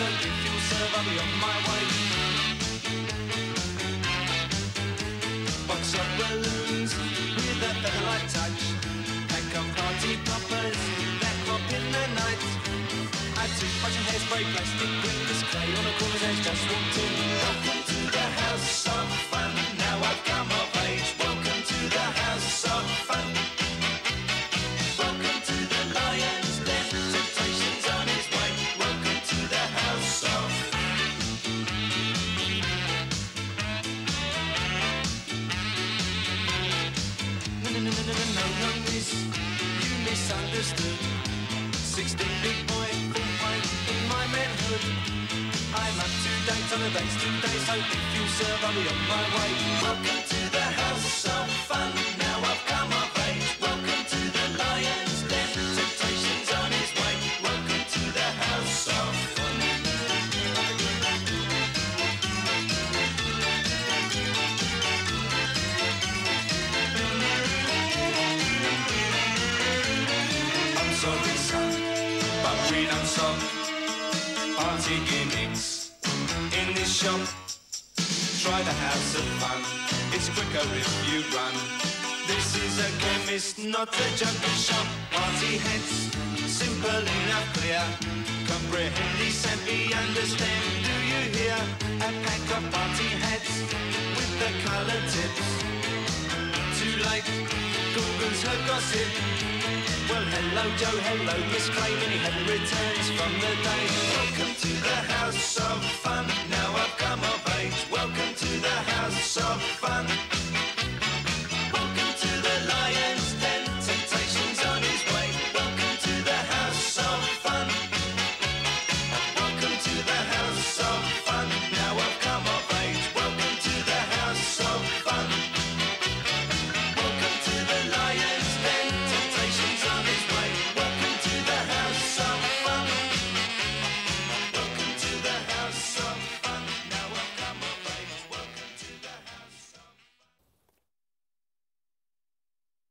so if you'll serve, I'll be on my way. Box of balloons with a featherlight touch. Pack of party poppers that pop in the night. I took brush and hairspray, plastic glitters, clay on a corner's edge. Just walked in. Welcome to the house of fun. Now I've come. Misunderstood. Sixteen big boy, full fight in my manhood. I'm up to date on the dates today, so if you serve, I'll be on my way. Welcome to the house of fun. Now but we don't stop. Party gimmicks in this shop. Try the house of fun. It's quicker if you run. This is a chemist, not a junkie shop. Party heads, simple enough, clear. Comprehend this and be understand. Do you hear? A pack of party hats with the colour tips. Too late, Google's her gossip. Well, hello, Joe, hello, Miss Clay, Minnie Hen returns from the day. Welcome to the house